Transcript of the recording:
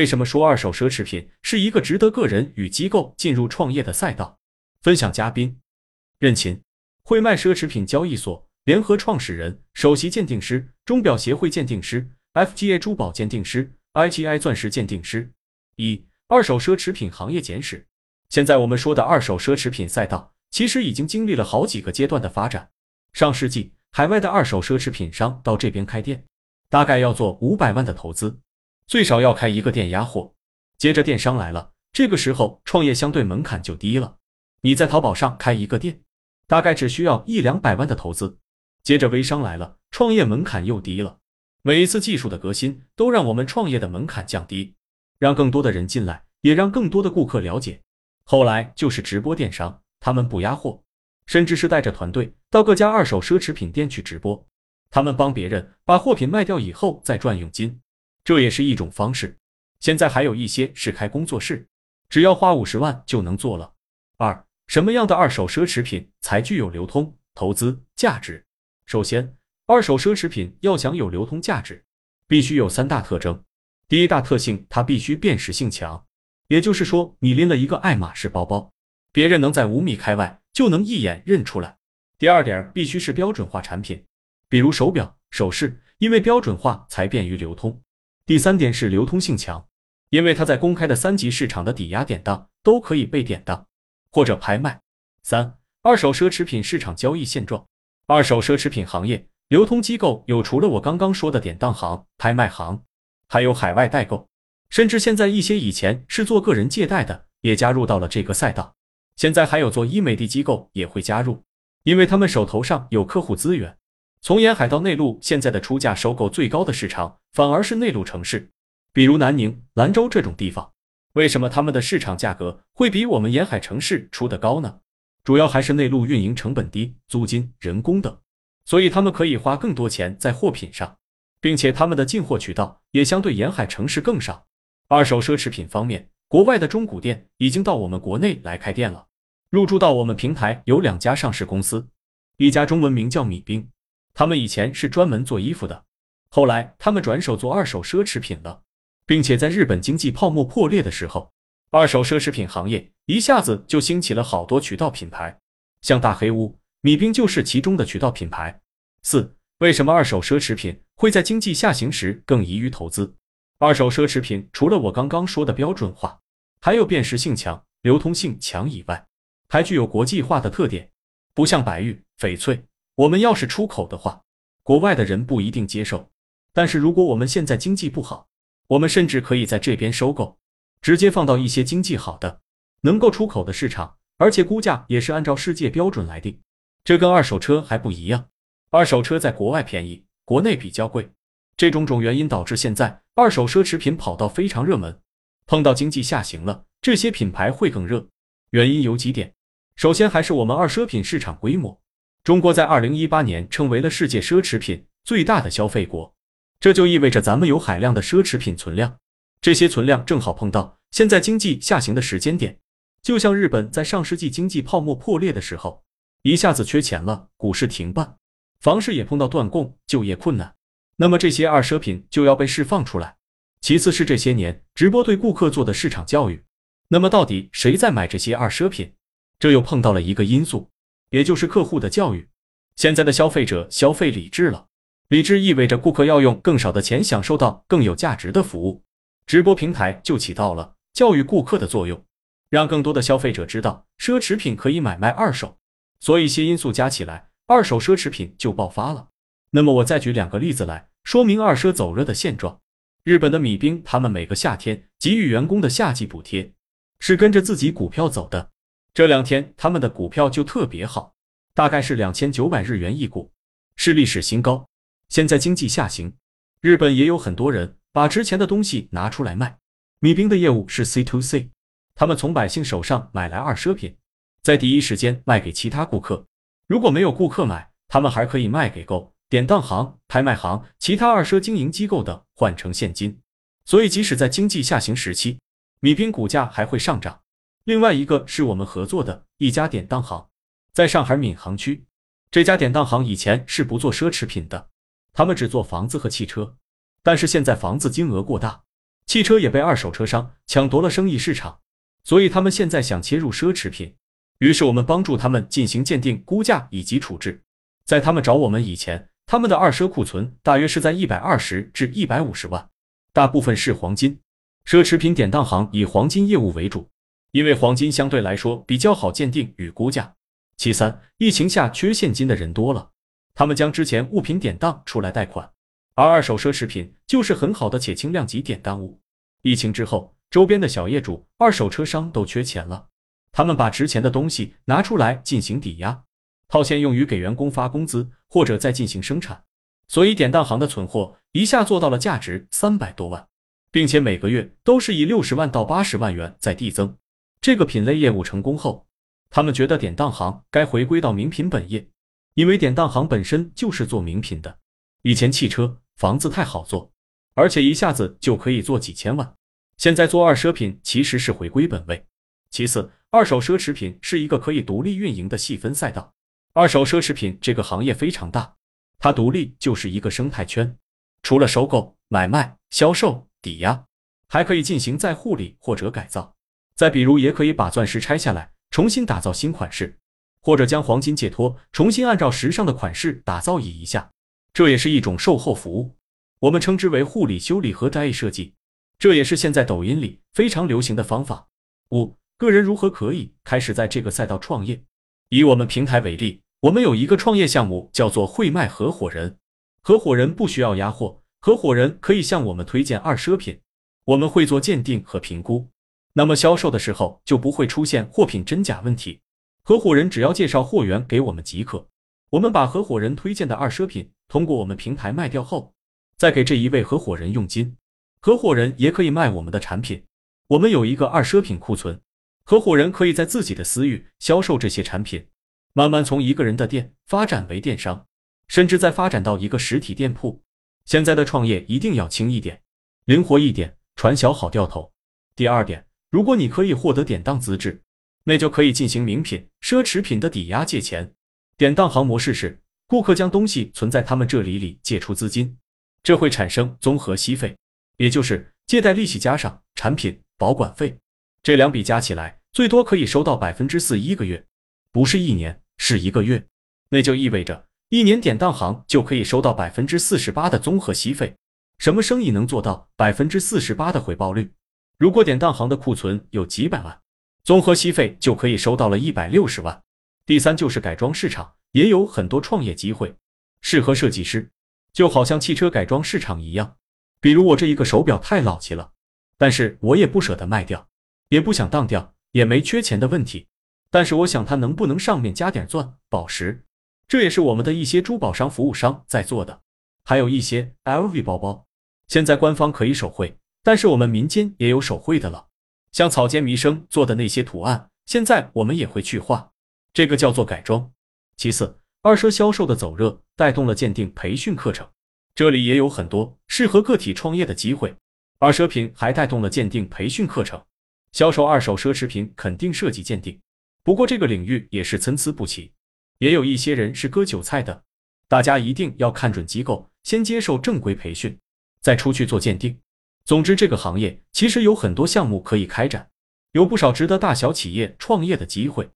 为什么说二手奢侈品是一个值得个人与机构进入创业的赛道？分享嘉宾：任琴，汇迈奢侈品交易所联合创始人、首席鉴定师、钟表协会鉴定师、FGA 珠宝鉴定师、IGI 钻石鉴定师。一、二手奢侈品行业简史。现在我们说的二手奢侈品赛道，其实已经经历了好几个阶段的发展。上世纪，海外的二手奢侈品商到这边开店，大概要做五百万的投资。最少要开一个店压货，接着电商来了，这个时候创业相对门槛就低了。你在淘宝上开一个店，大概只需要一两百万的投资。接着微商来了，创业门槛又低了。每一次技术的革新，都让我们创业的门槛降低，让更多的人进来，也让更多的顾客了解。后来就是直播电商，他们不压货，甚至是带着团队到各家二手奢侈品店去直播，他们帮别人把货品卖掉以后再赚佣金。这也是一种方式。现在还有一些是开工作室，只要花五十万就能做了。二，什么样的二手奢侈品才具有流通投资价值？首先，二手奢侈品要想有流通价值，必须有三大特征。第一大特性，它必须辨识性强，也就是说，你拎了一个爱马仕包包，别人能在五米开外就能一眼认出来。第二点，必须是标准化产品，比如手表、首饰，因为标准化才便于流通。第三点是流通性强，因为它在公开的三级市场的抵押典当都可以被典当或者拍卖。三、二手奢侈品市场交易现状。二手奢侈品行业流通机构有除了我刚刚说的典当行、拍卖行，还有海外代购，甚至现在一些以前是做个人借贷的也加入到了这个赛道。现在还有做医美的机构也会加入，因为他们手头上有客户资源。从沿海到内陆，现在的出价收购最高的市场反而是内陆城市，比如南宁、兰州这种地方。为什么他们的市场价格会比我们沿海城市出的高呢？主要还是内陆运营成本低，租金、人工等，所以他们可以花更多钱在货品上，并且他们的进货渠道也相对沿海城市更少。二手奢侈品方面，国外的中古店已经到我们国内来开店了，入驻到我们平台有两家上市公司，一家中文名叫米冰。他们以前是专门做衣服的，后来他们转手做二手奢侈品了，并且在日本经济泡沫破裂的时候，二手奢侈品行业一下子就兴起了好多渠道品牌，像大黑屋、米冰就是其中的渠道品牌。四、为什么二手奢侈品会在经济下行时更宜于投资？二手奢侈品除了我刚刚说的标准化，还有辨识性强、流通性强以外，还具有国际化的特点，不像白玉、翡翠。我们要是出口的话，国外的人不一定接受。但是如果我们现在经济不好，我们甚至可以在这边收购，直接放到一些经济好的、能够出口的市场，而且估价也是按照世界标准来定。这跟二手车还不一样，二手车在国外便宜，国内比较贵。这种种原因导致现在二手奢侈品跑道非常热门。碰到经济下行了，这些品牌会更热。原因有几点，首先还是我们二奢品市场规模。中国在二零一八年成为了世界奢侈品最大的消费国，这就意味着咱们有海量的奢侈品存量。这些存量正好碰到现在经济下行的时间点，就像日本在上世纪经济泡沫破裂的时候，一下子缺钱了，股市停办，房市也碰到断供，就业困难，那么这些二奢品就要被释放出来。其次是这些年直播对顾客做的市场教育，那么到底谁在买这些二奢品？这又碰到了一个因素。也就是客户的教育，现在的消费者消费理智了，理智意味着顾客要用更少的钱享受到更有价值的服务，直播平台就起到了教育顾客的作用，让更多的消费者知道奢侈品可以买卖二手，所以些因素加起来，二手奢侈品就爆发了。那么我再举两个例子来说明二奢走热的现状。日本的米兵，他们每个夏天给予员工的夏季补贴是跟着自己股票走的。这两天他们的股票就特别好，大概是两千九百日元一股，是历史新高。现在经济下行，日本也有很多人把值钱的东西拿出来卖。米兵的业务是 C to C，他们从百姓手上买来二奢品，在第一时间卖给其他顾客。如果没有顾客买，他们还可以卖给购典当行、拍卖行、其他二奢经营机构等换成现金。所以即使在经济下行时期，米兵股价还会上涨。另外一个是我们合作的一家典当行，在上海闵行区。这家典当行以前是不做奢侈品的，他们只做房子和汽车。但是现在房子金额过大，汽车也被二手车商抢夺了生意市场，所以他们现在想切入奢侈品。于是我们帮助他们进行鉴定、估价以及处置。在他们找我们以前，他们的二奢库存大约是在一百二十至一百五十万，大部分是黄金。奢侈品典当行以黄金业务为主，因为黄金相对来说比较好鉴定与估价。其三，疫情下缺现金的人多了，他们将之前物品典当出来贷款，而二手奢侈品就是很好的且轻量级典当物。疫情之后，周边的小业主、二手车商都缺钱了。他们把值钱的东西拿出来进行抵押，套现用于给员工发工资或者再进行生产，所以典当行的存货一下做到了价值三百多万，并且每个月都是以六十万到八十万元在递增。这个品类业务成功后，他们觉得典当行该回归到名品本业，因为典当行本身就是做名品的。以前汽车、房子太好做，而且一下子就可以做几千万，现在做二奢品其实是回归本位。其次。二手奢侈品是一个可以独立运营的细分赛道。二手奢侈品这个行业非常大，它独立就是一个生态圈。除了收购、买卖、销售、抵押，还可以进行再护理或者改造。再比如，也可以把钻石拆下来，重新打造新款式，或者将黄金解脱，重新按照时尚的款式打造一下。这也是一种售后服务，我们称之为护理修理和再设计。这也是现在抖音里非常流行的方法。五。个人如何可以开始在这个赛道创业？以我们平台为例，我们有一个创业项目叫做会卖合伙人。合伙人不需要压货，合伙人可以向我们推荐二奢品，我们会做鉴定和评估，那么销售的时候就不会出现货品真假问题。合伙人只要介绍货源给我们即可，我们把合伙人推荐的二奢品通过我们平台卖掉后，再给这一位合伙人佣金。合伙人也可以卖我们的产品，我们有一个二奢品库存。合伙人可以在自己的私域销售这些产品，慢慢从一个人的店发展为电商，甚至再发展到一个实体店铺。现在的创业一定要轻一点，灵活一点，传销好掉头。第二点，如果你可以获得典当资质，那就可以进行名品、奢侈品的抵押借钱。典当行模式是，顾客将东西存在他们这里里借出资金，这会产生综合息费，也就是借贷利息加上产品保管费，这两笔加起来。最多可以收到百分之四一个月，不是一年，是一个月。那就意味着一年典当行就可以收到百分之四十八的综合息费。什么生意能做到百分之四十八的回报率？如果典当行的库存有几百万，综合息费就可以收到了一百六十万。第三就是改装市场也有很多创业机会，适合设计师，就好像汽车改装市场一样。比如我这一个手表太老气了，但是我也不舍得卖掉，也不想当掉。也没缺钱的问题，但是我想它能不能上面加点钻、宝石？这也是我们的一些珠宝商、服务商在做的，还有一些 LV 包包。现在官方可以手绘，但是我们民间也有手绘的了，像草间弥生做的那些图案，现在我们也会去画，这个叫做改装。其次，二奢销售的走热，带动了鉴定培训课程，这里也有很多适合个体创业的机会。二奢品还带动了鉴定培训课程。销售二手奢侈品肯定涉及鉴定，不过这个领域也是参差不齐，也有一些人是割韭菜的。大家一定要看准机构，先接受正规培训，再出去做鉴定。总之，这个行业其实有很多项目可以开展，有不少值得大小企业创业的机会。